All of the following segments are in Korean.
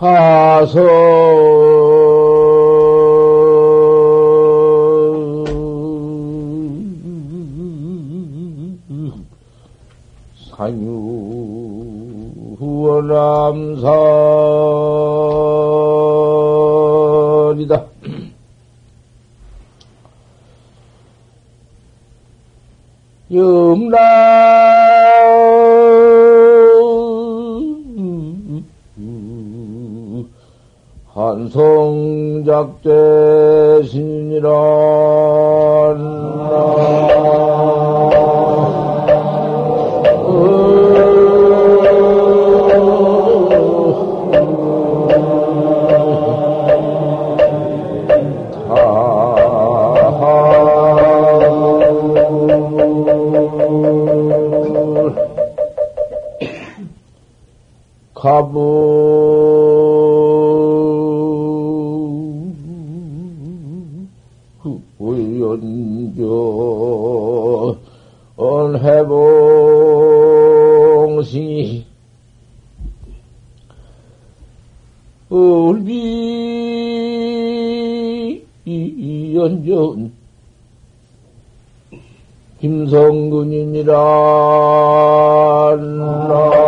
하서 전 라,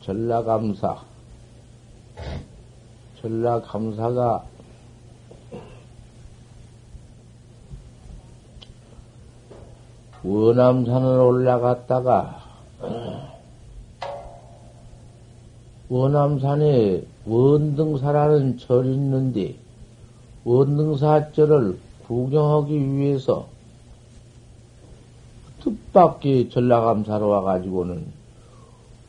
전라감사. 전라감사가 원암산을 올라갔다가 원암산에 원등사라는 절이 있는데 원등사절을 구경하기 위해서 뜻밖의 전라감사로 와가지고는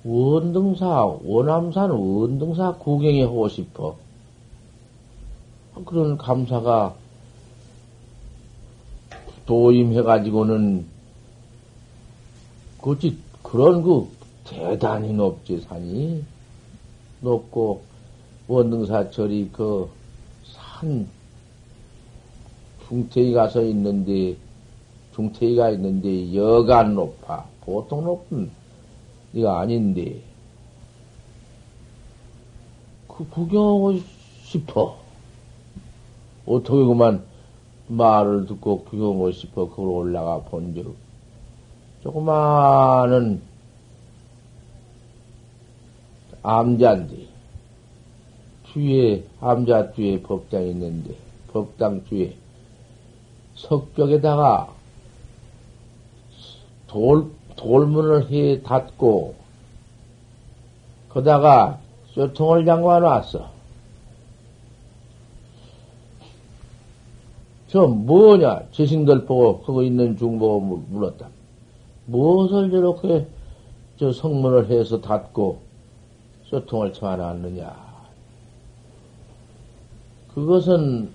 원등사, 원암산 원등사 구경해 하고 싶어. 그런 감사가 도임해가지고는, 그치, 그런 그 대단히 높지, 산이. 높고, 원등사철이 그 산, 중태에 가서 있는데, 중태기가 있는데 여간 높아. 보통 높은 이가 아닌데. 그 구경하고 싶어. 어떻게 그만 말을 듣고 구경하고 싶어. 그걸 올라가 본 적. 조그마한 암자인데. 뒤에, 암자 뒤에 법당이 있는데, 법당 뒤에 석벽에다가 돌, 돌문을 해 닫고, 거다가 쇠통을 잠가 놨어. 저 뭐냐? 제식들 보고 그거 있는 중보고 물었다. 무엇을 저렇게 저 성문을 해서 닫고 쇠통을 쳐놨느냐? 그것은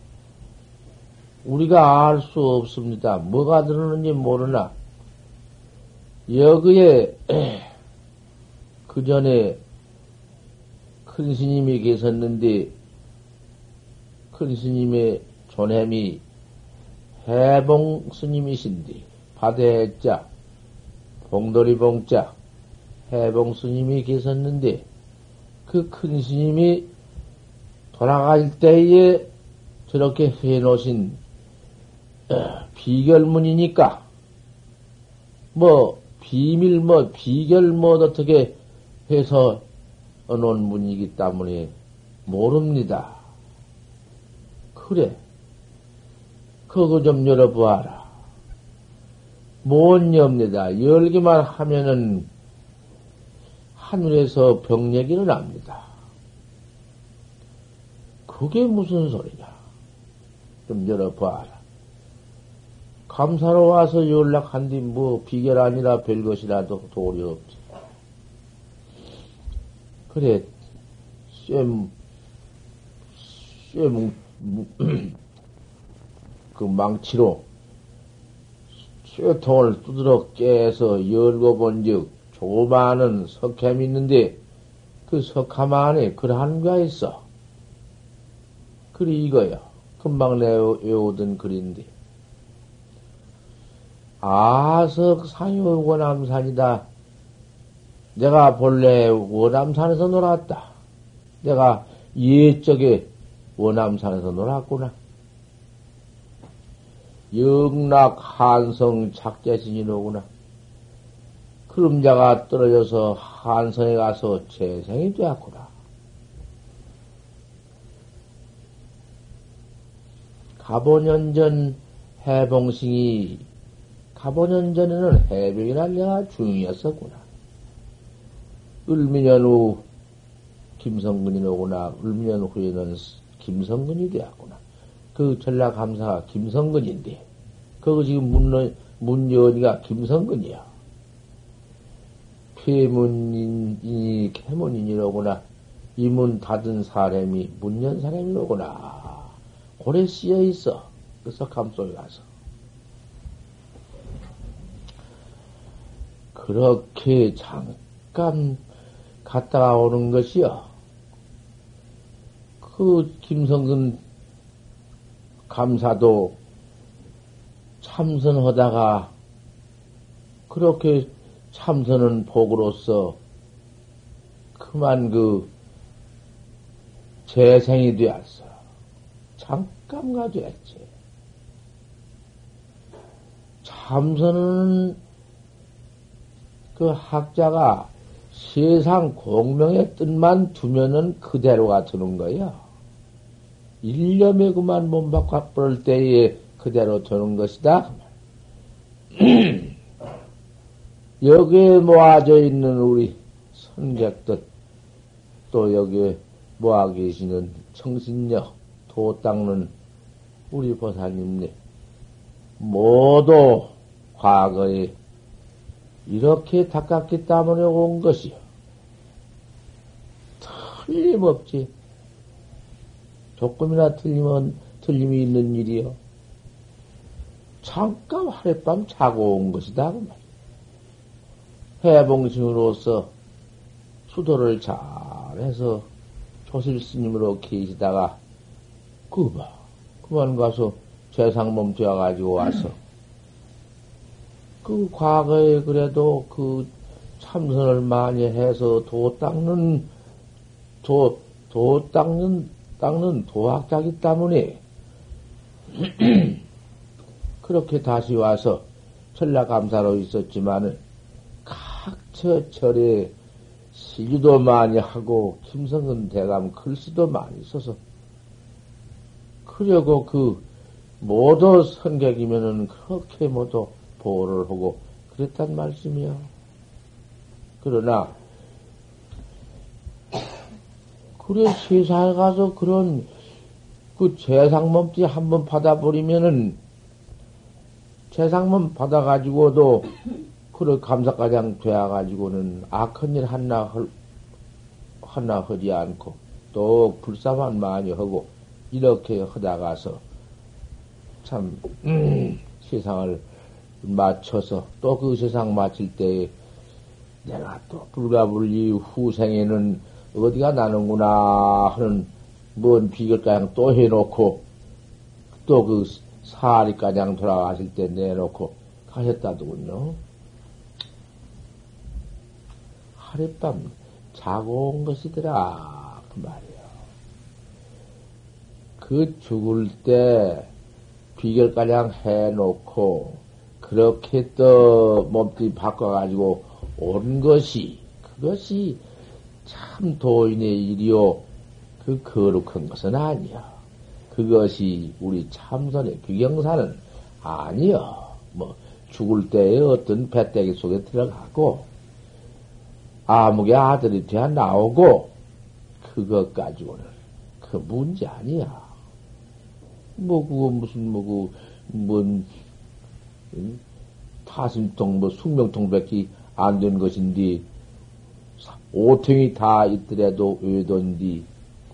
우리가 알 수 없습니다. 뭐가 들었는지 모르나 여기에 그 전에 큰 스님이 계셨는데 큰 스님의 존햄이 해봉 스님이신데 바대자 봉돌이 봉자 해봉 스님이 계셨는데 그 큰 스님이 돌아갈 때에 저렇게 해놓으신 어, 비결문이니까 뭐 비밀 뭐 비결 뭐 어떻게 해서 어놓은 문이기 때문에 모릅니다. 그래. 그거 좀 열어보아라. 못 엽니다. 열기만 하면은 하늘에서 병력이 일어납니다. 그게 무슨 소리냐? 좀 열어봐라. 감사로 와서 연락한 뒤 뭐 비결 아니라 별것이라도 도리 없지. 그래, 쇠, 쇠, 그 망치로 쇠통을 두드러 깨서 열고 본즉 조그마한 석함이 있는데 그 석함 안에 그러한 가 있어. 글이 이거야. 금방 외우던 글인데. 아석 사유 원암산이다. 내가 본래 원암산에서 놀았다. 내가 옛적에 원암산에서 놀았구나. 영락 한성 작자신이로구나. 그림자가 떨어져서 한성에 가서 재생이 되었구나. 가보년 전 해봉승이 가보년 전에는 해병이란 내가 중이었었구나. 을미년 후 김성근이 오구나. 을미년 후에는 김성근이 되었구나. 그 전라감사가 김성근인데, 그거 지금 문, 문연이가 김성근이야. 폐문인이 캐문인이로구나. 이 문 닫은 사람이 문연 사람이로구나. 고래 쓰여 있어. 그 석함 속에 가서. 그렇게 잠깐 갔다가 오는 것이요. 그 김성근 감사도 참선하다가 그렇게 참선은 복으로서 그만 그 재생이 되었어. 잠깐 가 되었지. 참선은 그 학자가 세상 공명의 뜻만 두면은 그대로가 되는 거야. 일념에 그만 몸 바꿔 때에 그대로 되는 것이다. 여기에 모아져 있는 우리 선객들, 또 여기에 모아 계시는 청신녀, 도 닦는 우리 보살님네, 모두 과거에 이렇게 닦았기 때문에 온 것이요. 틀림없지. 조금이나 틀리면, 틀림이 있는 일이요. 잠깐 하룻밤 자고 온 것이다. 그 말이야. 해봉신으로서 수도를 잘해서 조실 스님으로 계시다가, 그 봐. 그만 가서 재상몸 되어가지고 와서, 그 과거에 그래도 그 참선을 많이 해서 도 닦는, 도, 도 닦는, 닦는 도학자기 때문에, 그렇게 다시 와서 전라감사로 있었지만은, 각처 절에 시기도 많이 하고, 김성근 대감 글씨도 많이 써서, 그려고 그, 모두 선객이면은 그렇게 모두 보호를 하고 그랬단 말씀이야. 그러나 그래 세상에 가서 그런 그 재상몸띠 한 번 받아버리면은 재상몸 받아가지고도 그런 감사가장 되어가지고는 악한 일 하나 헐, 하나 하지 않고 또 불사만 많이 하고 이렇게 하다가서 참 음, 세상을 맞춰서 또 그 세상 마칠 때에 내가 또 불가불리 후생에는 어디가 나는구나 하는 뭔 비결가장 또 해놓고 또 그 사리가장 돌아가실 때 내놓고 가셨다더군요. 하룻밤 자고 온 것이더라. 그 말이야. 그 죽을 때 비결가량 해놓고 그렇게 또 몸뚱이 바꿔가지고 온 것이 그것이 참 도인의 일이요. 그 거룩한 것은 아니야. 그것이 우리 참선의 비경사는 아니여. 뭐 죽을 때에 어떤 배때기 속에 들어가고 아무개 아들이 되어 나오고 그것 가지고는 그 문제 아니야. 뭐 그거 무슨 뭐그 뭔 타심통 뭐 숙명통 밖에 안 된 것인데 오통이 다 있더라도 외돈디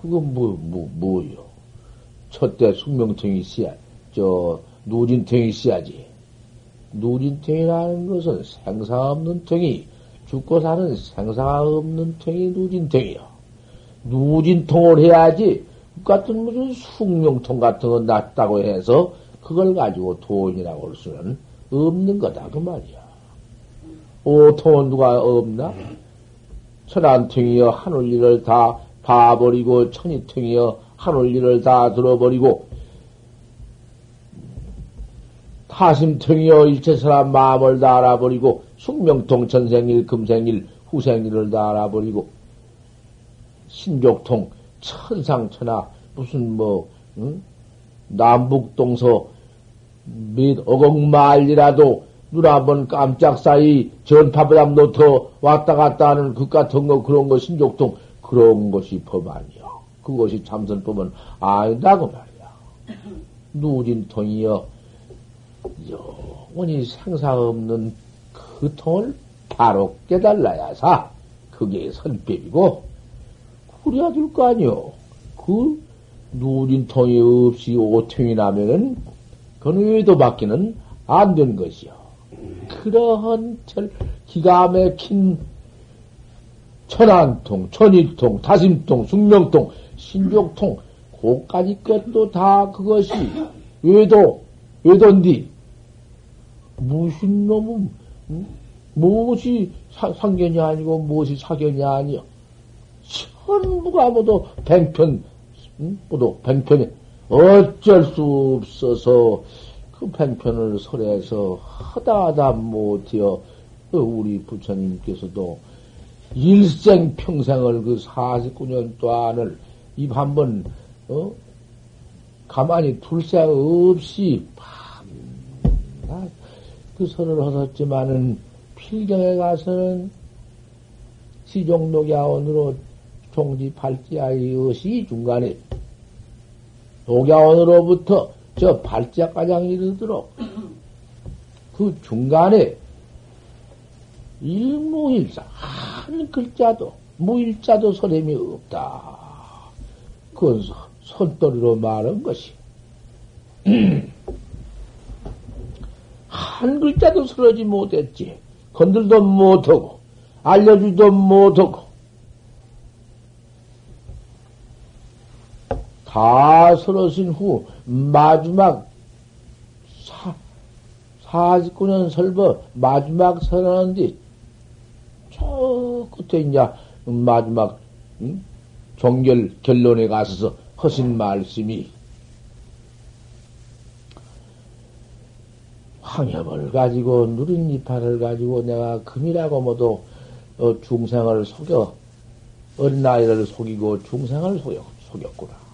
그건 뭐, 뭐, 뭐요? 첫째 숙명통이 씨야, 저, 누진통이 씨야지. 누진통이라는 것은 생사 없는 통이, 죽고 사는 생사가 없는 통이 누진통이요. 누진통을 해야지, 그 같은 무슨 숙명통 같은 거 낫다고 해서, 그걸 가지고 돈이라고 할 수는 없는 거다, 그 말이야. 오통은 누가 없나? 하늘 일을 다 봐버리고 하늘 일을 다 들어버리고 타심통이여 일체 사람 마음을 다 알아버리고 숙명통 전생일 금생일 후생일을 다 알아버리고 신족통 천상천하 무슨 뭐 응? 남북동서 몇 억억마일이라도 눈 한번 깜짝 사이 전파보담 노터 왔다 갔다 하는 그 같은 거 그런 거 신족통 그런 것이 법 아니요. 그것이 참선법은 아니다 그 말이야. 누진 통이여 영원히 생사 없는 그 통을 바로 깨달라야사 그게 선법이고 그래야 될 거 아니요. 그 누진 통이 없이 오통이 나면은 그건 외도밖에는 안 된 것이요. 그러한 절 기가 막힌 천안통, 천일통, 다심통, 숙명통, 신족통, 고까지 것도 다 그것이 외도, 외도인디, 무슨 놈은, 응? 무엇이 사, 상견이 아니고 무엇이 사견이 아니여. 전부가 모두 뱅편, 응? 모두 뱅편이 어쩔 수 없어서 그 팽편을 설해서 하다하다 못해어 그 우리 부처님께서도 일생 평생을 그 49년 동안을 입 한번 어? 가만히 둘 새 없이 밤낮 그 설을 하셨지만은 필경에 가서는 시종독야원으로 종지 발지하이것이 중간에 독야원으로부터 저 발자가장 이르도록 그 중간에 일무일사 한 글자도 무일자도 소림이 없다. 그건 손떨이로 말한 것이 한 글자도 쓰러지 못했지. 건들도 못하고 알려주도 못하고 다 서러진 후 마지막 사, 49년 설법 마지막 설하는데 저 끝에 이제 마지막 응? 종결 결론에 가서서 하신 말씀이 황협을 가지고 누린 이파를 가지고 내가 금이라고 모두 어, 중생을 속여 어린 아이를 속이고 중생을 속여, 속였구나.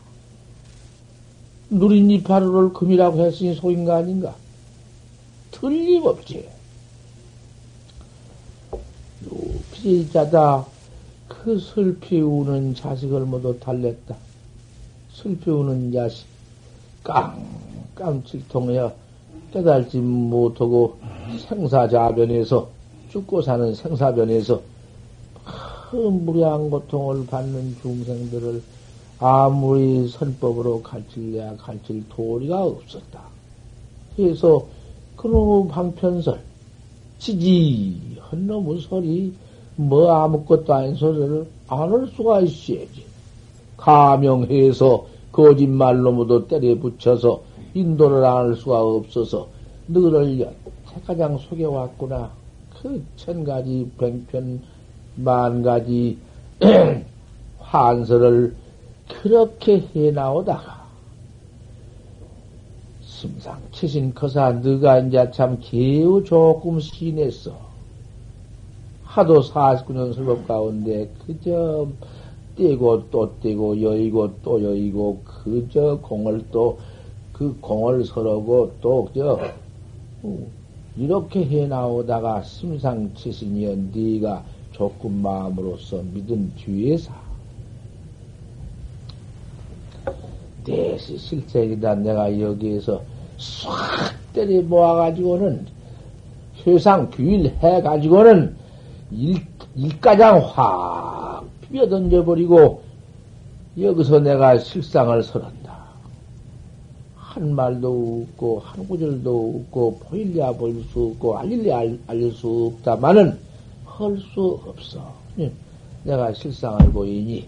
누린 이파루를 금이라고 했으니 속인 거 아닌가? 틀림없지. 피자다 그 슬피 우는 자식을 모두 달랬다. 슬피 우는 자식 깡깡 질통하여 깨달지 못하고 생사자변에서 죽고 사는 생사변에서 큰 무리한 고통을 받는 중생들을 아무리 선법으로 가르칠래야 가르칠 도리가 없었다. 그래서 그놈의 방편설, 지지한 놈의 소리, 뭐 아무것도 아닌 소리를 안 할 수가 있어야지. 가명해서 거짓말로 모두 때려 붙여서 인도를 안 할 수가 없어서 너를 가장 속여왔구나. 그 천 가지 뱅편 만 가지 환설을 그렇게 해 나오다가 심상 치신 커사 너가 이제 참 개우 조금 신했어. 하도 49년 설법 가운데 그저 떼고 또 떼고 여의고 또 여의고 그저 공을 또 그 공을 서러고 또 저 이렇게 해 나오다가 심상 치신이여 네가 조금 마음으로서 믿은 뒤에서 대시 실책이다 내가 여기에서 싹 때려 모아가지고는 세상 규일 해가지고는 일, 일가장 확 피어 던져버리고 여기서 내가 실상을 설한다. 한 말도 없고 한 구절도 없고 보일랴 보일 수 없고 알릴랴 알릴 수 없다마는 할 수 없어. 예. 내가 실상을 보이니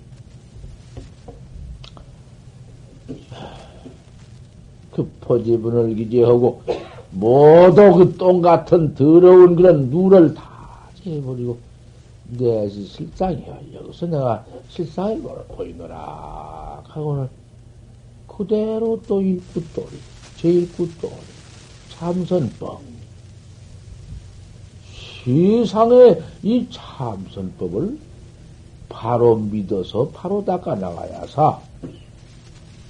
그 포지분을 기재하고 모두 그 똥 같은 더러운 그런 누를 다 제버리고 내 실상이야. 여기서 내가 실상을 보이노라 하고는 그대로 또 일구돌이, 제일구돌이, 참선법. 세상에 이 참선법을 바로 믿어서 바로 닦아 나가야사.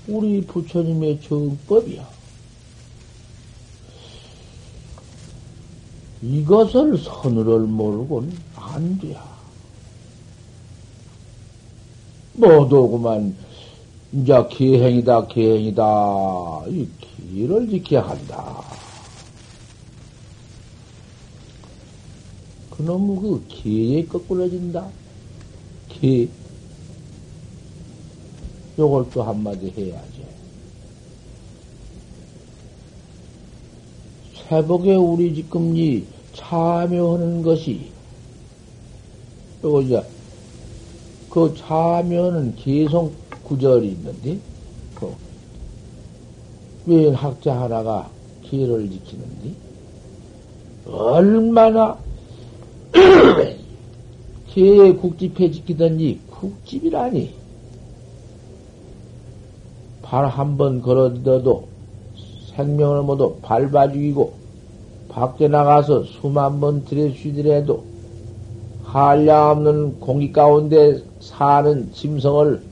우리 부처님의 정법이야. 이것을 선을 모르곤 안 돼야. 그만, 이제 기행이다, 기행이다. 이 기를 지켜야 한다. 그놈의 그 기에 거꾸러진다. 기. 요걸 또 한마디 해야지. 회복에 우리 지금 이 참여하는 것이, 요거 이제, 그 참여는 계속 구절이 있는데, 그, 외인 학자 하나가 기회를 지키는데, 얼마나 기회에 국집해 지키던지, 국집이라니. 발 한 번 걸어들어도 생명을 모두 밟아 죽이고 밖에 나가서 수만 번 들여쉬더라도 한량 없는 공기 가운데 사는 짐승을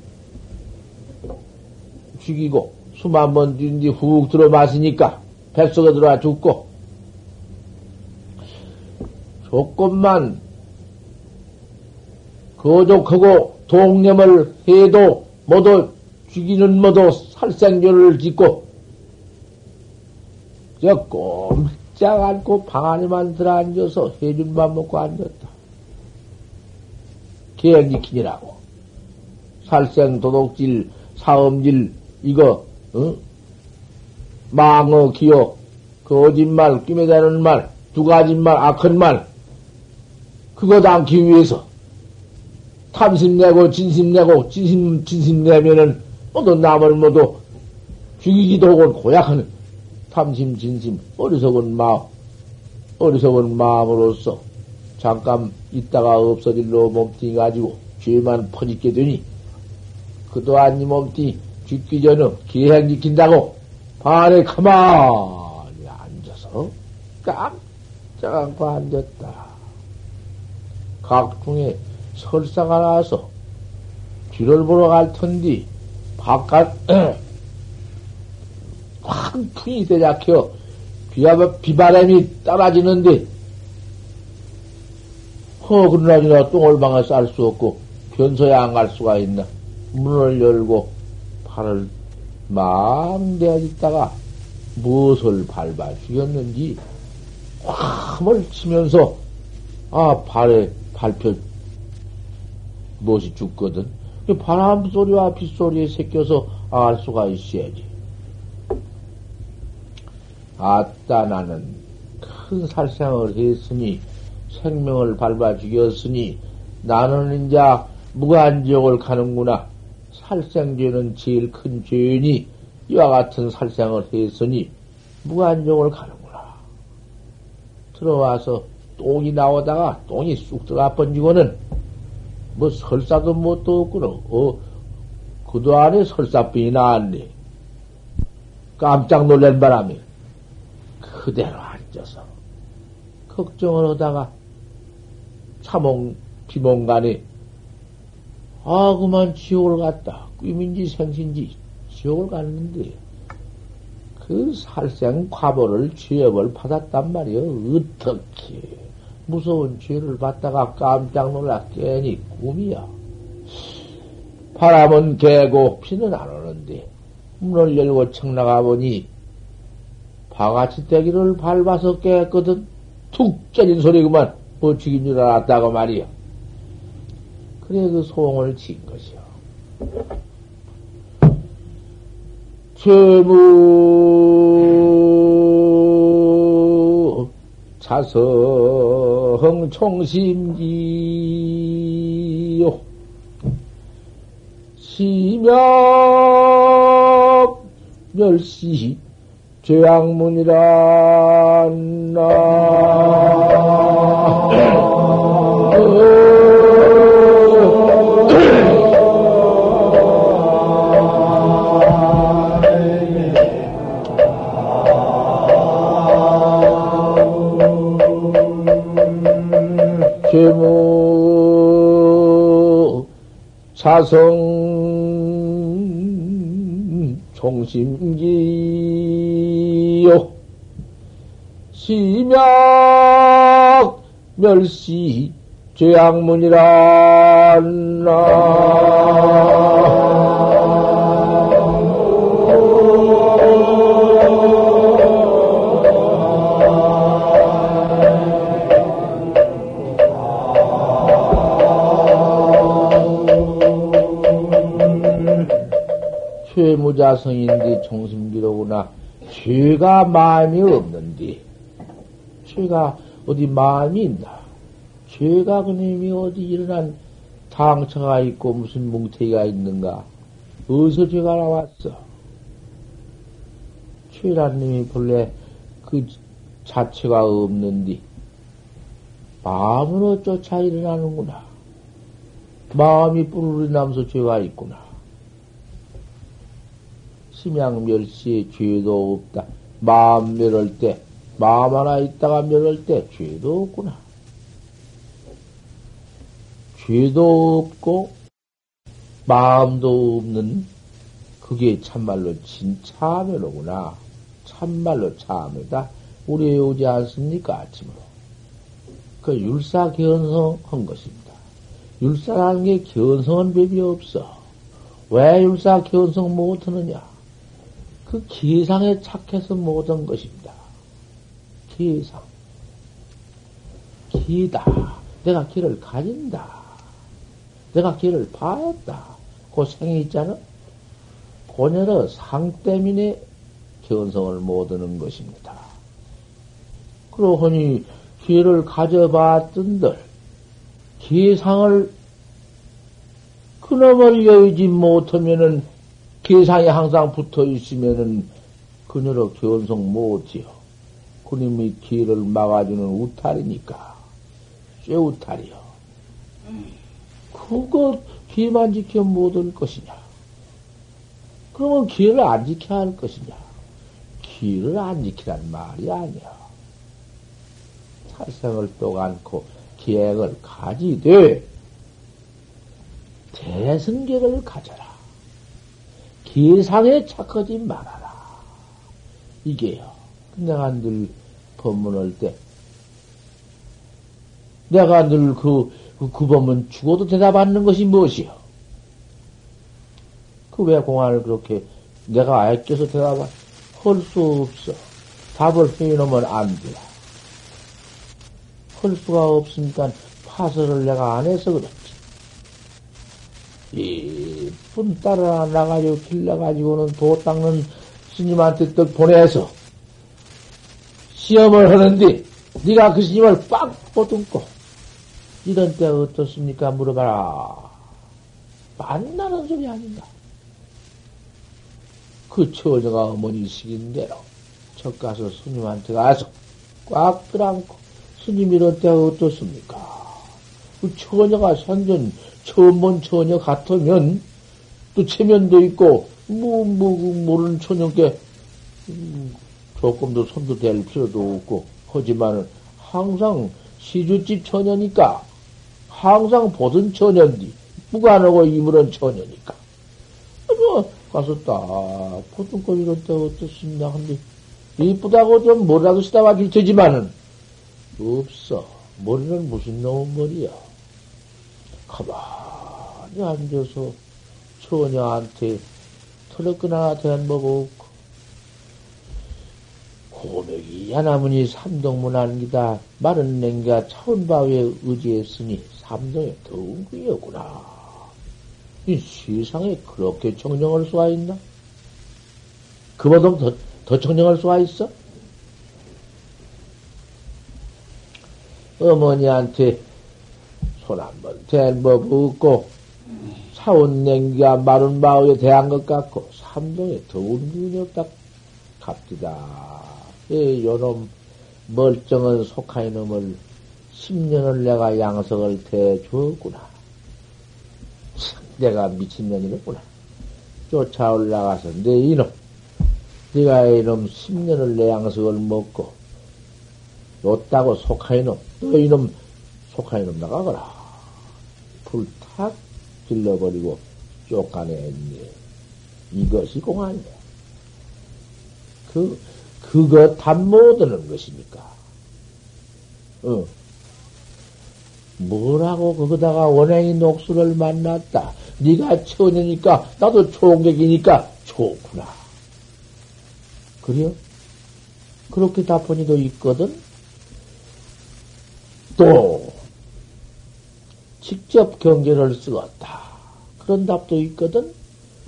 죽이고 수만 번뒤뒤훅 들어 마시니까 뱃속에 들어와 죽고 조금만 거족하고 동념을 해도 모두 죽이는 모두 살생교를 짓고, 저 꼼짝 않고 방 안에만 들어앉아서 해준 밥 먹고 앉았다. 계획지키니라고. 살생, 도둑질, 사음질, 이거, 어? 망어, 기억, 거짓말, 끼매 다는 말, 두 가지 말, 악한 말, 그거 담기 위해서 탐심 내고 진심 내고 진심 진심 내면은 모두 남을 모두 죽이기도 하고 고약하는 탐심, 진심, 어리석은 마음, 어리석은 마음으로서 잠깐 있다가 없어질 로 몸뚱이 가지고 죄만 퍼짓게 되니 그도안 이 몸뚱이 죽기 전에 기행 지킨다고 반에 가만히 앉아서 깜짝 않고 앉았다. 각중에 설사가 나와서 뒤를 보러 갈 텐디 바깥, 황풍이 대작혀 비바람이 떨어지는데, 허, 그러나 똥을방에 쌀 수 없고, 변소에 안 갈 수가 있나. 문을 열고, 발을 망대어 있다가, 무엇을 밟아 죽였는지, 화을 치면서, 아, 발에 밟혀, 무엇이 죽거든. 바람 소리와 빗소리에 새겨서 알 수가 있어야지. 아따, 나는 큰 살생을 했으니, 생명을 밟아 죽였으니, 나는 이제 무간지옥을 가는구나. 살생죄는 제일 큰 죄니, 이와 같은 살생을 했으니, 무간지옥을 가는구나. 들어와서 똥이 나오다가 똥이 쑥 들어가 번지고는 뭐 설사도 못도 없구나. 어, 그도 안에 설사병이 나왔네. 깜짝 놀란 바람에 그대로 앉아서 걱정을 하다가 차몽 비몽간에 아 그만 지옥을 갔다. 꿈인지 생신지 지옥을 갔는데 그 살생 과보를 죄업을 받았단 말이요. 어떻게 무서운 죄를 받다가 깜짝 놀라 깨니 꿈이야. 바람은 개고 피는 안 오는데 문을 열고 청 나가 보니 바가지 떼기를 밟아서 깼거든 툭 깨진 소리구만 버치긴 줄 알았다고 말이야. 그래 그 소원을 지은 것이요. 죄무 자 성 총심지요. 시명 멸시 죄악문이라 나 사성 총심기요. 심약 멸시 죄악문이라 최무자성인데 총심기로구나. 죄가 마음이 없는데, 죄가 어디 마음이 있나? 죄가 그님이 어디 일어난 당처가 있고 무슨 뭉태기가 있는가? 어디서 죄가 나왔어? 죄란 님이 본래 그 자체가 없는데, 마음으로 쫓아 일어나는구나. 마음이 뿌르르 남서 죄가 있구나. 심양 멸시에 죄도 없다. 마음 멸할 때, 마음 하나 있다가 멸할 때 죄도 없구나. 죄도 없고, 마음도 없는, 그게 참말로 진참회로구나. 참말로 참회다. 우리 오지 않습니까? 아침으로. 그 율사 견성 한 것입니다. 율사라는 게 견성은 법이 없어. 왜 율사 견성 못하느냐? 그 기상에 착해서 모든 것입니다. 기상. 기다. 내가 길을 가진다. 내가 길을 봤다. 그 생이 있잖아. 고녀로 상 때문에 견성을 못 얻는 것입니다. 그러하니 기를 가져봤던들 기상을 그놈을 여의지 못하면은 계상에 항상 붙어 있으면은 그녀로 견성 못해요. 그님이 길을 막아주는 우탈이니까. 쇠우탈이요. 그거 기만 지켜 못할 것이냐? 그러면 길을 안 지켜야 할 것이냐? 길을 안 지키란 말이 아니야. 살생을 또 않고 기획을 가지되 대승계를 가져라. 기상에 착하지 말아라. 이게요. 내가 늘 법문할 때, 내가 늘 그, 그, 그 법문 죽어도 대답하는 것이 무엇이요? 그 왜 공안을 그렇게 내가 애껴서 대답할 수 없어. 답을 해놓으면 안 돼. 할 수가 없으니까 파설을 내가 안 해서 그렇지. 딸을 하나 나가지고 길러가지고는 도 닦는 스님한테 떡 보내서 시험을 하는데 네가 그 스님을 빡 보듬고 이런 때 어떻습니까? 물어봐라. 만나는 소리 아닌가? 그 처녀가 어머니 시킨 대로 첫 가서 스님한테 가서 꽉 끌어안고 스님 이런 때 어떻습니까? 그 처녀가 선전 처음 본 처녀 같으면 또 체면도 있고 뭐, 뭐, 모르는 처녀께 음, 조금도 손도 댈 필요도 없고 하지만은 항상 시주집 처녀니까 항상 보던 처녀인데 무관하고 이물은 처녀니까 뭐 가서 딱 보통 거때 어떻습니까? 근데 이쁘다고 좀 뭐라도 쓰다가 빌쳐지만은 없어. 머리는 무슨 놈 머리야. 가만히 앉아서 처녀한테 털었거나 대한 뭐고 고백이 야나무니 삼동문하는 기다 마른 냉가 차원바위에 의지했으니 삼동에 더운 그이었구나. 이 세상에 그렇게 청정할 수가 있나? 그보다 더, 더 청정할 수가 있어? 어머니한테 손 한번 대법 없고 사온 냉기가 마른 마음에 대한 것 같고 삼동에 더운 기운이 없다 갑디다. 예, 요놈 멀쩡한 속한 놈을 10년을 내가 양석을 대주었구나. 내가 미친년이랬구나. 쫓아 올라가서 내 이놈, 네가 이놈 10년을 내 양석을 먹고 줬다고 속한 이놈, 너 이놈 속한 이놈 나가거라. 불탁 질러버리고 쫓아냈니. 이것이 공안이야. 그, 그거 답못 얻는 것이니까. 어. 뭐라고 거기다가 원행이 녹수를 만났다. 네가 처녀니까 나도 총객이니까 좋구나. 그래요? 그렇게 답하니도 있거든. 또 직접 경계를 쓰었다. 그런 답도 있거든.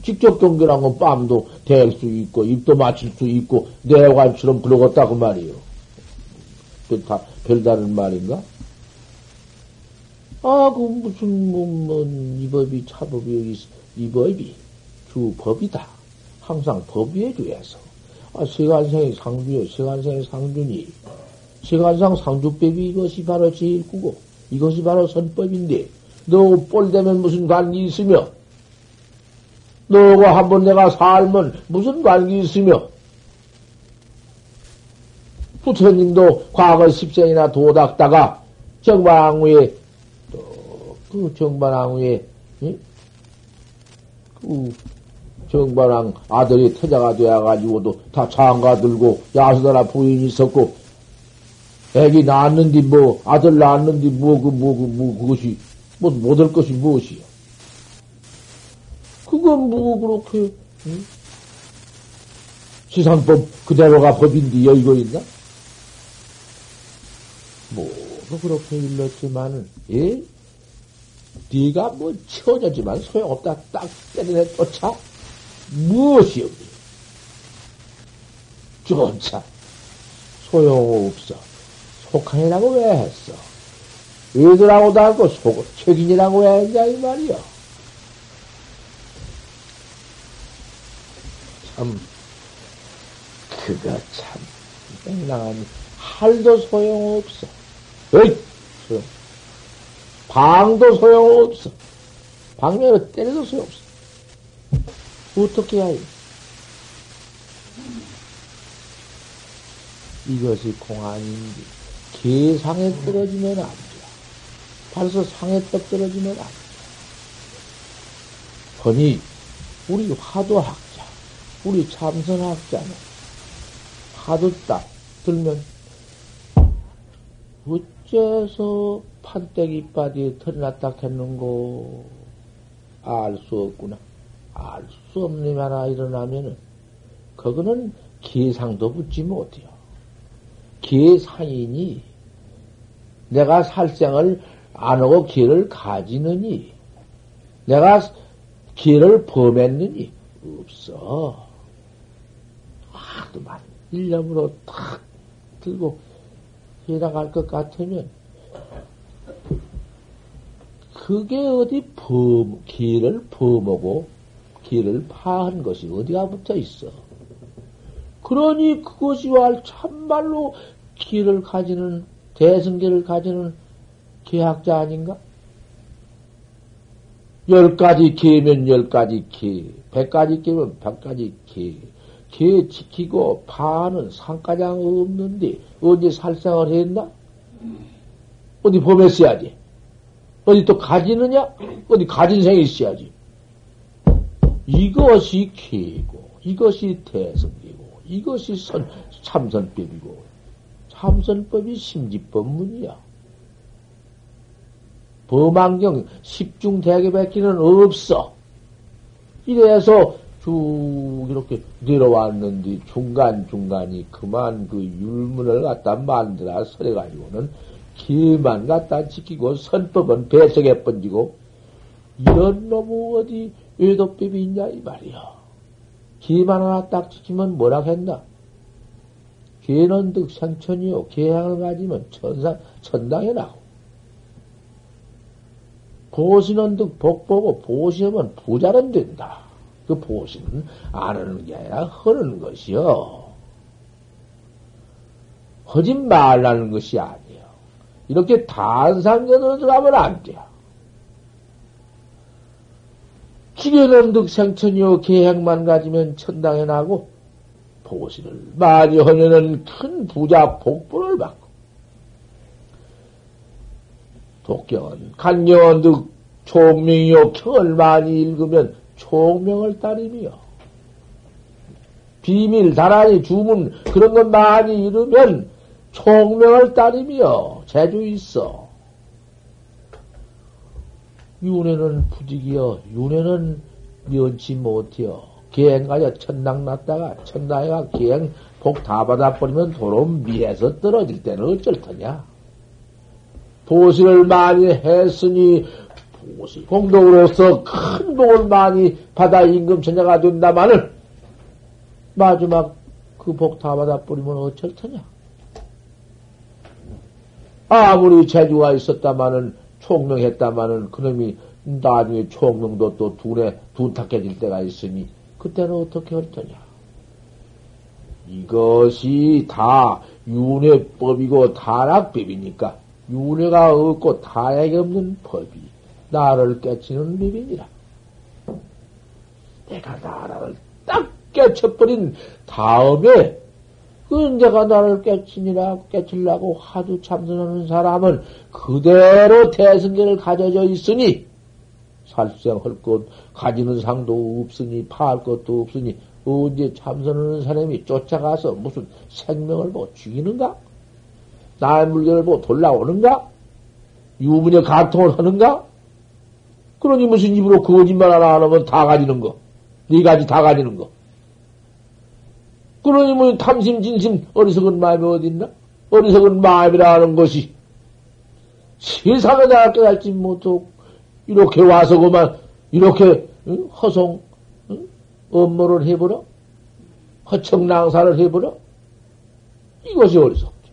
직접 경계라면 뺨도 댈 수 있고 입도 맞출 수 있고 내관처럼 그러겠다 그 말이요. 그 다 별다른 말인가? 아, 그 무슨 뭐, 뭐 이 법이 차법이 여기 이 법이 주법이다. 항상 법위에 주해서 아, 세간생의 상주요, 세간생의 상주니 세간상 상주법이 이것이 바로 제일구고 이것이 바로 선법인데 너 꼴되면 무슨 관계 있으며 너가 한번 내가 살면 무슨 관계 있으며 부처님도 과거 십생이나 도닥다가 정반왕후에 또그 정반왕후에 응? 그 정반왕 아들이 태자가 되어가지고도 다 장가 들고 야수다나 부인이 있었고 애기 낳았는데 뭐 아들 낳았는데 뭐그 뭐 그 뭐 그것이 뭐 못할 것이 무엇이요? 그건 뭐 그렇게 응? 시상법 그대로가 법인데 여의고 있나? 뭐도 그렇게 일렀지만은 예? 네가 뭐 치워졌지만 소용없다 딱 때리네 쫓아 무엇이 없니? 쫓아 소용없어 속한이라고 왜 했어? 의도라고도 하고 속, 책임이라고 왜 했냐 이 말이야. 참 그거 참 뺑랑한 할도 소용없어. 어이 소용. 방도 소용없어. 방면으로 때려도 소용없어. 어떻게 해야 해? 이것이 공안인지 계상에 떨어지면 안 돼. 벌써 상에 떡 떨어지면 안 돼. 허니 우리 화도학자, 우리 참선학자는 화도 딱 들면 어째서 판때기 바디에 털이 났다 했는고 알 수 없구나. 알 수 없는 하나 일어나면은 그거는 계상도 붙지 못해요. 계상이니 내가 살생을 안 하고 길을 가지느니 내가 길을 범했느니 없어. 하도만 일념으로 탁 들고 해나갈 것 같으면 그게 어디 범, 길을 범하고 길을 파한 것이 어디가 붙어 있어. 그러니 그것이 와 참말로 길을 가지는 대승계를 가지는 계약자 아닌가? 열 가지 개면 열 가지 개, 백 가지 개면 백 가지 개. 개 지키고 파는 상가장 없는데 언제 살생을 했나? 어디 범했어야지. 어디 또 가지느냐? 어디 가진 생이 있어야지. 이것이 개고, 이것이 대성계고, 이것이 선, 참선법이고, 참선법이 심지법문이야. 범안경 10중 대개백기는 없어. 이래서 쭉 이렇게 내려왔는데 중간중간이 그만 그 율문을 갖다 만들어 설해가지고는 길만 갖다 지키고 선법은 배석에 번지고 이런 놈의 어디 외도법이 있냐 이 말이야. 기만 하나 딱 지키면 뭐라 했나? 개는 득 생천이요. 개향을 가지면 천상, 천당에 나고. 보시는 득 복보고 보시면 부자는 된다. 그 보시는 안 하는 게 아니라 하는 것이요. 하지 말라는 것이 아니에요. 이렇게 단상견으로 들어가면 안 돼요. 기계는 득생천이요 계획만 가지면 천당에 나고 보시를 많이 하면은 큰 부자 복분을 받고. 독경은 간경은 득 총명이요. 경을 많이 읽으면 총명을 따르며. 비밀, 다란이, 주문 그런 것 많이 잃으면 총명을 따르며 재주 있어. 윤회는 부득이여, 윤회는 면치 못해요. 기행 가져 천당 났다가 천당에 가 기행 복 다 받아버리면 도로 미에서 떨어질 때는 어쩔 터냐? 도시를 많이 했으니 무엇이 공덕으로서 큰 복을 많이 받아 임금 천자가 된다마는 마지막 그 복 다 받아 버리면 어쩔 테냐? 아무리 재주가 있었다마는 총명했다마는 그놈이 나중에 총명도 또 둔에 둔탁해질 때가 있으니 그때는 어떻게 할 테냐? 이것이 다 윤회법이고 타락법이니까 윤회가 없고 타락이 없는 법이 나를 깨치는 법이니라. 내가 나를 딱 깨쳐버린 다음에 언제가 나를 깨치니라 깨치려고 하도 참선하는 사람은 그대로 대승계를 가져져 있으니 살생할 것 가지는 상도 없으니 파할 것도 없으니 언제 참선하는 사람이 쫓아가서 무슨 생명을 뭐 죽이는가? 나의 물건을 뭐 돌라오는가? 유문의 가통을 하는가? 그러니 무슨 입으로 거짓말 하나 안 하면 다 가지는 거. 네 가지 다 가지는 거. 그러니 뭐 탐심, 진심, 어리석은 마음이 어딨나? 어리석은 마음이라 하는 것이 세상에 나갈 깨달지 못하고 이렇게 와서 그만 이렇게 응? 허송 응? 업무를 해버려? 허청낭사를 해버려? 이것이 어리석지.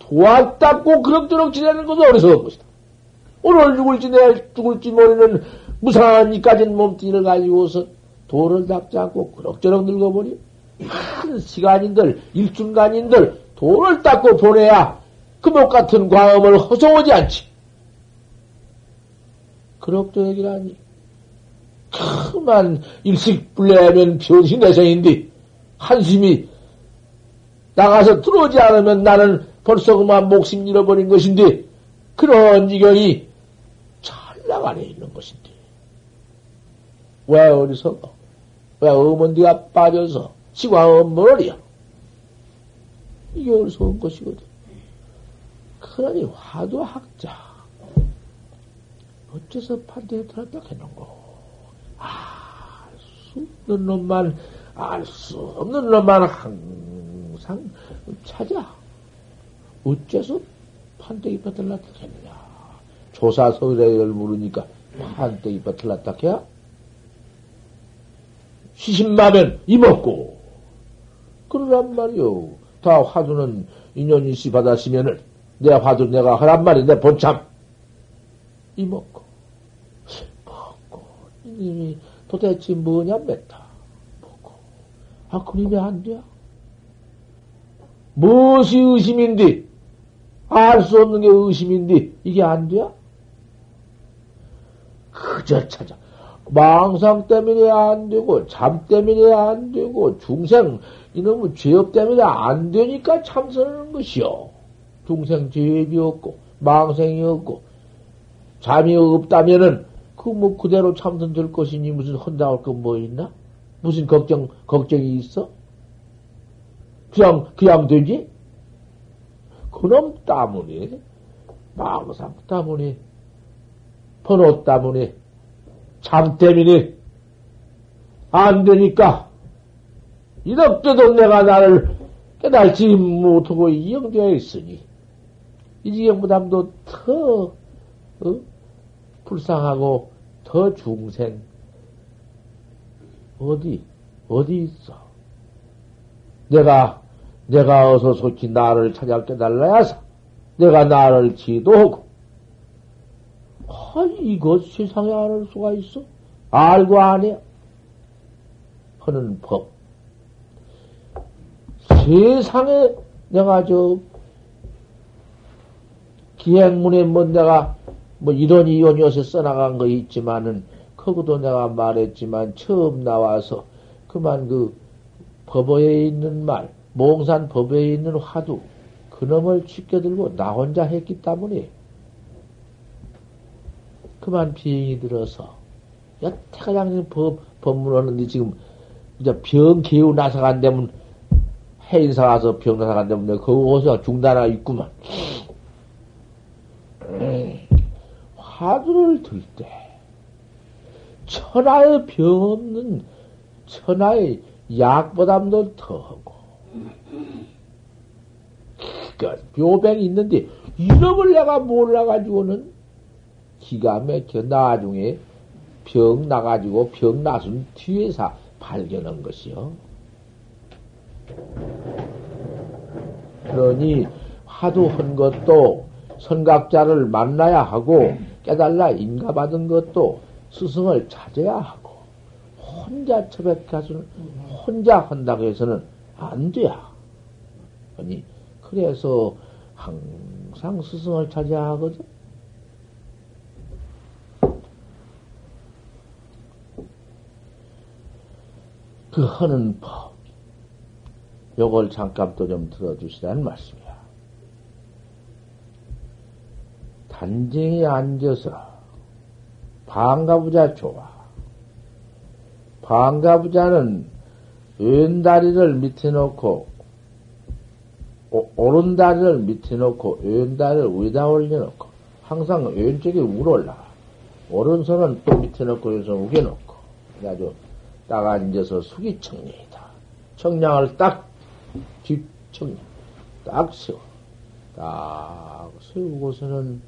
도왔다고 그럭저럭 지내는 것도 어리석은 것이다. 오늘 죽을지 내일 죽을지 모르는 무상한 이까진 몸뚱이를 가지고서 돌을 닦지 않고 그럭저럭 늙어버려. 한 시간인들, 일순간인들 돌을 닦고 보내야 그목 같은 광음을 허송하지 않지. 그럭저럭이라니. 그만 일식불내면 변신내생인데 한심이 나가서 들어오지 않으면 나는 벌써 그만 목숨 잃어버린 것인데 그런 지경이 찰나간에 있는 것인데. 왜 어디서가 왜 어머니가 빠져서 시광 업머리야? 이게 어디서 온 것이거든. 그러니 화두 학자 어째서 판대에 들었다 해놓고? 알수 없는 놈만 알 수 없는 놈만 항상 찾아. 어째서 판때기 빠틀났다 했느냐? 조사 서울에를 물으니까 판때기 빠틀났다 해야? 시신마면 이먹고. 그러란 말이요 다 화두는 인연이시 받았으면은 내 화두 내가 하란 내 본참 이먹고 먹고 이님이 도대체 뭐냐 맺다 먹고 아 그림이 안 돼? 무엇이 의심인데 알 수 없는 게 의심인데 이게 안 돼? 그저 찾아. 망상 때문에 안 되고, 잠 때문에 안 되고, 중생, 이놈의 죄업 때문에 안 되니까 참선하는 것이요. 중생 죄업이 없고, 망생이 없고, 잠이 없다면은, 그 뭐 그대로 참선 될 것이니 무슨 혼자올 거뭐 있나? 무슨 걱정, 걱정이 있어? 그냥, 그냥 되지? 그놈 때문에, 망상 때문에, 번호 때문에, 잠 때문에, 안 되니까, 이렇게도 내가 나를 깨달지 못하고 이용되어 있으니, 이 지경 부담도 더, 어? 불쌍하고, 더 중생, 어디, 어디 있어? 내가, 내가 어서 속히 나를 찾아 깨달아야서, 내가 나를 지도하고, 아, 이것 세상에 안할 수가 있어? 알고 안 해? 하는 법. 세상에 내가 저, 기행문에 뭐 내가 뭐 이런 요새 써나간 거 있지만은, 거기도 내가 말했지만, 처음 나와서 그만 그 법어에 있는 말, 몽산 법에 있는 화두, 그놈을 쉽게 들고 나 혼자 했기 때문에, 그만 비행이 들어서, 여태가 양 법, 법문 하는데 지금, 이제 병 개우 나서 간다면, 해인사 가서 병 나서 간다면, 거기서 중단하 있구만. 화두를 들 때, 천하의 병 없는 천하의 약보담도 더하고, 그니까 묘병이 있는데, 이름을 내가 몰라가지고는 기가 막혀 나중에 병 나가지고 병 나순 뒤에서 발견한 것이요. 그러니 화두한 것도 선각자를 만나야 하고 깨달라 인가받은 것도 스승을 찾아야 하고 혼자 처백해서는 혼자 한다고 해서는 안 돼야. 아니 그래서 항상 스승을 찾아야 하거든. 그 하는 법. 요걸 잠깐 또 좀 들어주시라는 말씀이야. 단정히 앉아서 방가부자 좋아. 방가부자는 왼다리를 밑에 놓고 오, 오른다리를 밑에 놓고 왼다리를 위에다 올려놓고 항상 왼쪽에 우올라 오른손은 또 밑에 놓고 왼손 우겨 놓고 아주 딱 앉아서 숙이 청량이다. 청량을 딱, 뒷 청량, 딱 세워. 딱 세우고서는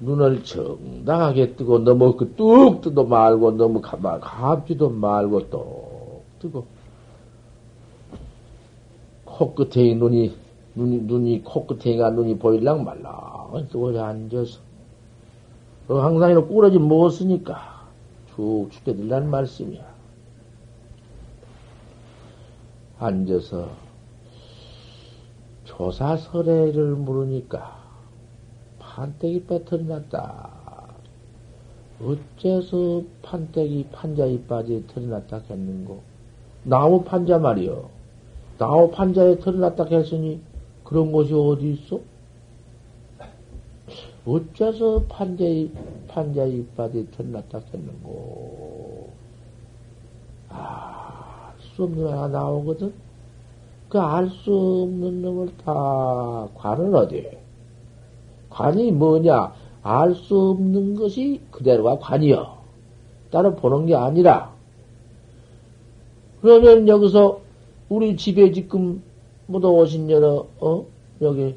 눈을 정당하게 뜨고 너무 그뚝 뜨도 말고 너무 가만 갑지도 말고 뚝 뜨고 코끝에 눈이 눈이 눈이 코끝에가 눈이 보일랑 말랑 뜨고 앉아서 어, 항상 이렇게 꾸러지 못 쓰니까 쭉 죽게 들란 말씀이야. 앉아서 조사설애를 물으니까 판때기 빼터리 났다. 어째서 판때기 판자 이빠지에 털이 났다 했는고? 나무 판자 말이요. 나무 판자에 털이 났다 했으니 그런 곳이 어디 있어? 어째서 판자, 판자 이 빠지에 털이 났다 했는고? 아. 수 없는 거 하나 나오거든? 그 알 수 없는 놈을 다 관은 어디? 관이 뭐냐? 알 수 없는 것이 그대로가 관이여. 따로 보는 게 아니라. 그러면 여기서 우리 집에 지금 묻어 오신 여러, 어? 여기,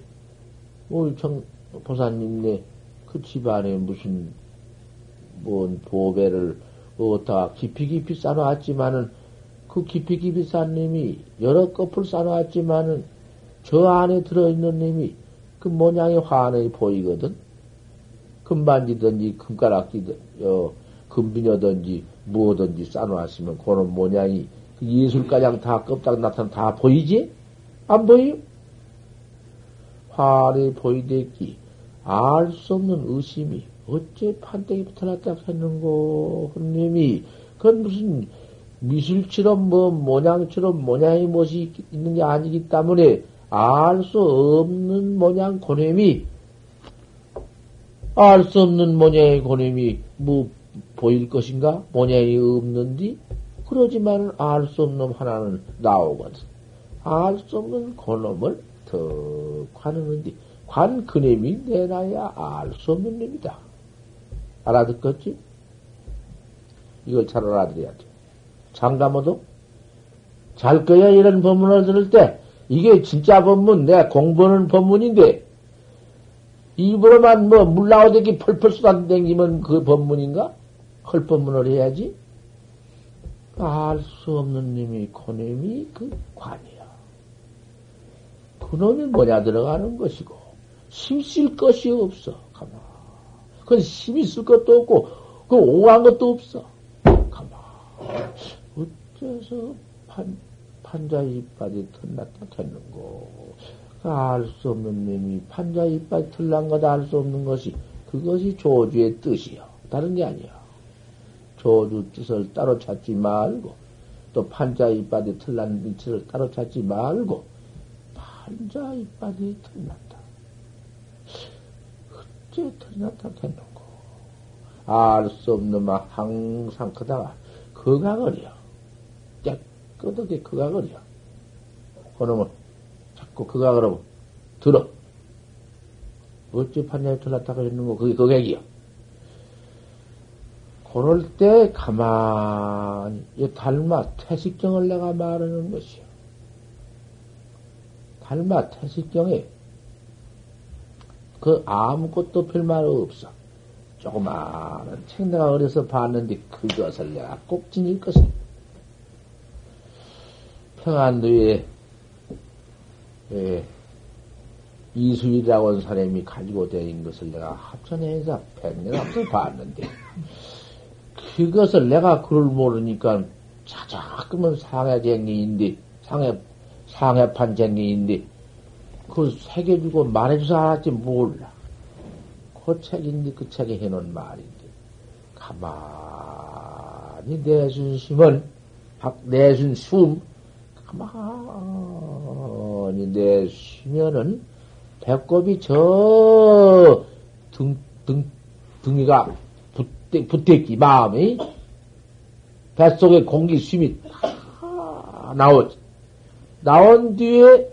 우리 청, 보사님네 그 집안에 무슨, 뭔 보배를 어디다가 깊이 깊이 쌓아놨지만은 그 깊이 깊이 싼 님이 여러 껍을 쌓아놨지만은 저 안에 들어있는 님이 그 모양이 환하게 보이거든. 금반지든지 금가락지든 어, 금비녀든지 무엇든지 쌓아놨으면 그런 모양이 그 예술가장 다 껍딱 나타나 다 보이지? 안 보여? 환히 보이댔기 알 수 없는 의심이 어째 판때기부터 났다 했는고, 손님이, 그건 무슨 미술처럼 뭐 모양처럼 모양이 무엇이 있는 게 아니기 때문에 알 수 없는 모양 고냄이 알 수 없는 모양의 고냄이 뭐 보일 것인가? 모양이 없는디? 그러지만 알수 없는 하나는 나오거든. 알 수 없는 고놈을 더 관하는디 관 그놈이 내놔야 알 수 없는 놈이다. 알아듣겠지? 이걸 잘 알아들어야 돼. 장담어도 잘 거야 이런 법문을 들을 때 이게 진짜 법문 내가 공부하는 법문인데 입으로만 뭐 물 나오대기 펄펄 쏟아댕기면 그 법문인가? 헐 법문을 해야지. 알 수 없는 놈이 고놈이 그 관이야. 그놈이 뭐냐 들어가는 것이고 힘쓸 것이 없어. 가만. 그건 힘이 쓸 것도 없고 그 오한 것도 없어. 가만. 어째서 판, 판자 이빨이 털났다 했는고. 알수 없는 놈이 판자 이빨 털난 거다 알수 없는 것이 그것이 조주의 뜻이요. 다른 게 아니야. 조주 뜻을 따로 찾지 말고 또 판자 이빨이 털난 빛을 따로 찾지 말고 판자 이빨이 털났다. 어째 털났다 했는고. 알수 없는 막 항상 그가거려. 깨 끗하게 그가거려. 그놈은 자꾸 그가거려. 들어. 어찌 판자에 들었다가 있는 거, 그게 그객이야. 그럴 때 가만히, 이 달마 태식경을 내가 말하는 것이요. 달마 태식경에 그 아무것도 별말 없어. 조그마한 책 내가 어려서 봤는데 그것을 내가 꼭 지닐 것을. 평안도에 예, 이수일이라고 하는 사람이 가지고 다닌 것을 내가 합천해서 백년 앞서 봤는데 그것을 내가 그걸 모르니까 자자그면 상해쟁이인데 상해 상해판 쟁이인데 그 새겨주고 말해줘서 알았지 몰라. 그 책인데 그 책에 해놓은 말인데 가만히 내순 심은 내순 숨 가만히 내쉬면은 배꼽이 저 등, 등, 등이가 붙대, 붙대기 마음이 뱃속에 공기 숨이 나오지. 나온 뒤에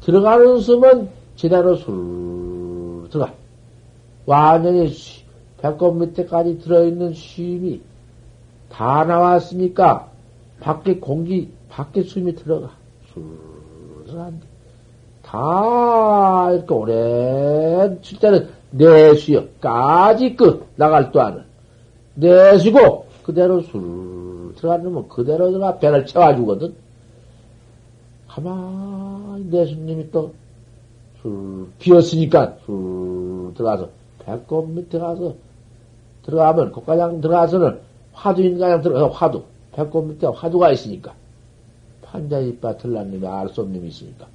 들어가는 숨은 제대로 술 들어가. 완전히 배꼽 밑에까지 들어있는 쉼이 다 나왔으니까 밖에 공기, 밖에 숨이 들어가. 술 들어간다. 다 이렇게 오래 칠 때는 내쉬어. 까지 끝 나갈 또 하는. 내쉬고 그대로 술 들어가면 그대로 들어가 배를 채워주거든. 가만히 내수님이 또 술 비었으니까 술 들어가서 배꼽 밑에 가서 들어가면 고가장 들어가서는 화두인 가장 들어가서 화두 배꼽 밑에 화두가 있으니까 판자 이빠 들란님이 알수 없는 놈이 있으니까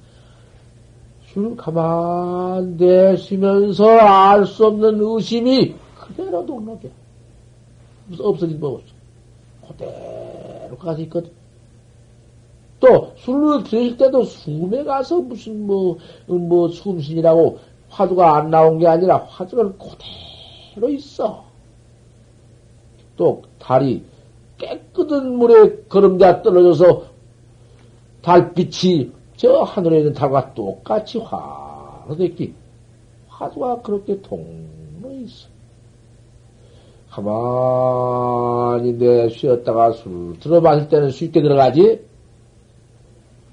술 가만 내쉬면서 알 수 없는 의심이 그대로 동록해. 무슨 없어진 법 없어. 그대로 가서 있거든. 또, 술을 드실 때도 숨에 가서 무슨 뭐, 뭐, 숨신이라고 화두가 안 나온 게 아니라 화두는 그대로 있어. 또, 달이 깨끗한 물에 걸음자 떨어져서 달빛이 저 하늘에 있는 달과 똑같이 화로됐기 화두가 그렇게 동로 있어. 가만히 내 쉬었다가 술 들어봤을 때는 쉽게 들어가지?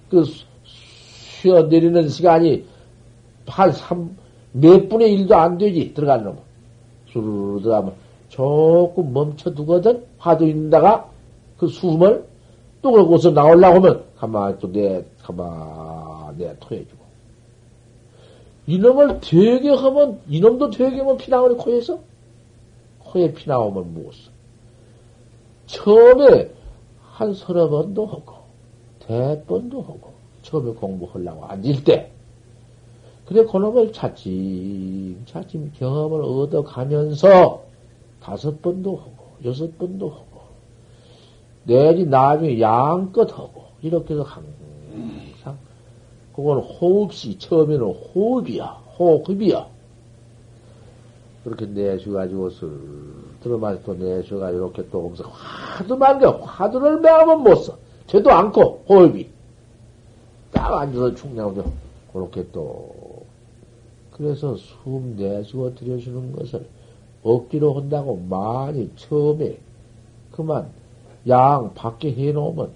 그 쉬어 내리는 시간이 한 3, 몇 분의 1도 안 되지, 들어가는 놈. 술 들어가면 조금 멈춰두거든? 화두 있는다가 그 숨을 또 그러고서 나오려고 하면 가만히 또 내, 가만히 내 토해주고. 이놈을 되게 하면, 이놈도 되게 하면 피 나오는 코에서? 코에 피 나오면 무엇? 처음에 한 서너 번도 하고, 대번도 하고, 처음에 공부하려고 앉을 때, 그래, 그놈을 차츰, 차츰 경험을 얻어가면서, 다섯 번도 하고, 여섯 번도 하고, 내지 나중에 양껏 하고, 이렇게 해서 항상, 그건 호흡시, 처음에는 호흡이야, 호흡이야. 그렇게 내쉬가지고 슬 들어마시고 내쉬가지고 이렇게 또 오면서 화두 말게 화두를 매하면 못 써. 쟤도 않고, 호흡이. 딱 앉아서 충분하고, 그렇게 또, 그래서 숨 내쉬고 들여주는 것을 억지로 한다고 많이 처음에 그만 양 밖에 해놓으면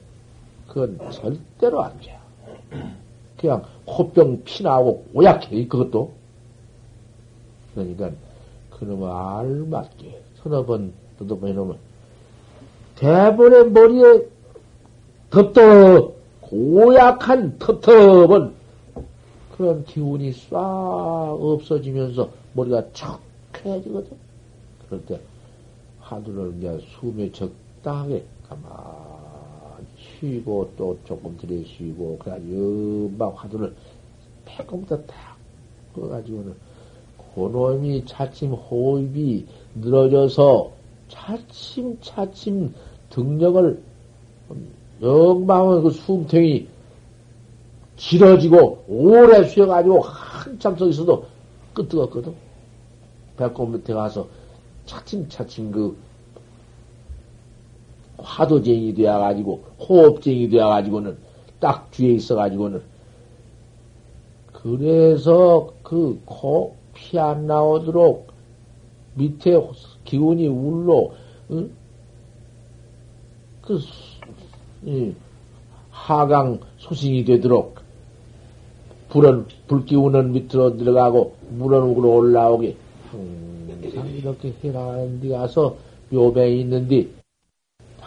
그건 절대로 안 돼. 그냥 코병 피나고 오약해, 그것도. 그러니까 그놈의 알맞게 서너 번 뜯어보 해놓으면 대본의 머리에 텁텁 고약한 텁텁은 그런 기운이 싹 없어지면서 머리가 척해지거든. 그럴 때 하두를 이제 숨에 적당하게 가만히 쉬고 또 조금 들여 쉬고 그래 금방 화두를 조금 더탁 꺼가지고는 그놈이 차츰 호흡이 늘어져서 차츰 차츰 등력을 영망의 그 숨통이 길어지고 오래 쉬어가지고 한참 서 있어도 끄떡없거든. 배꼽 밑에 가서 차츰차츰 그 화도쟁이 되어가지고 호흡쟁이 되어가지고는 딱 뒤에 있어가지고는. 그래서 그 코 피 안 나오도록 밑에 기운이 울로 응? 그 이, 하강 소신이 되도록 불은 불 기운은 밑으로 들어가고 물은 위로 올라오게. 항상 이렇게 해나가는 데 가서 묘배에 있는데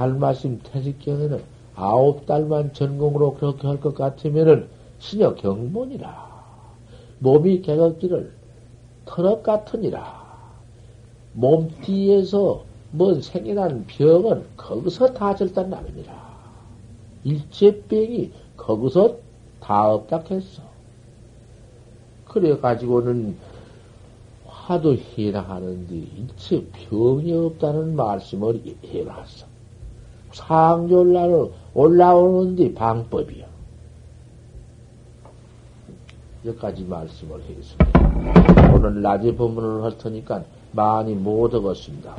달마심 태직경에는 아홉 달만 전공으로 그렇게 할 것 같으면은 신여 경본이라 몸이 개각기를 터럭 같으니라 몸띠에서 뭔 생겨난 병은 거기서 다 절단 남이니라 일체병이 거기서 다 없다 했어. 그래가지고는 화도 해나하는데 일체 병이 없다는 말씀을 해놨어. 올라 올라오는데 방법이요. 여기까지 말씀을 했습니다. 오늘 낮에 법문을 할 테니까 많이 못 얻었습니다.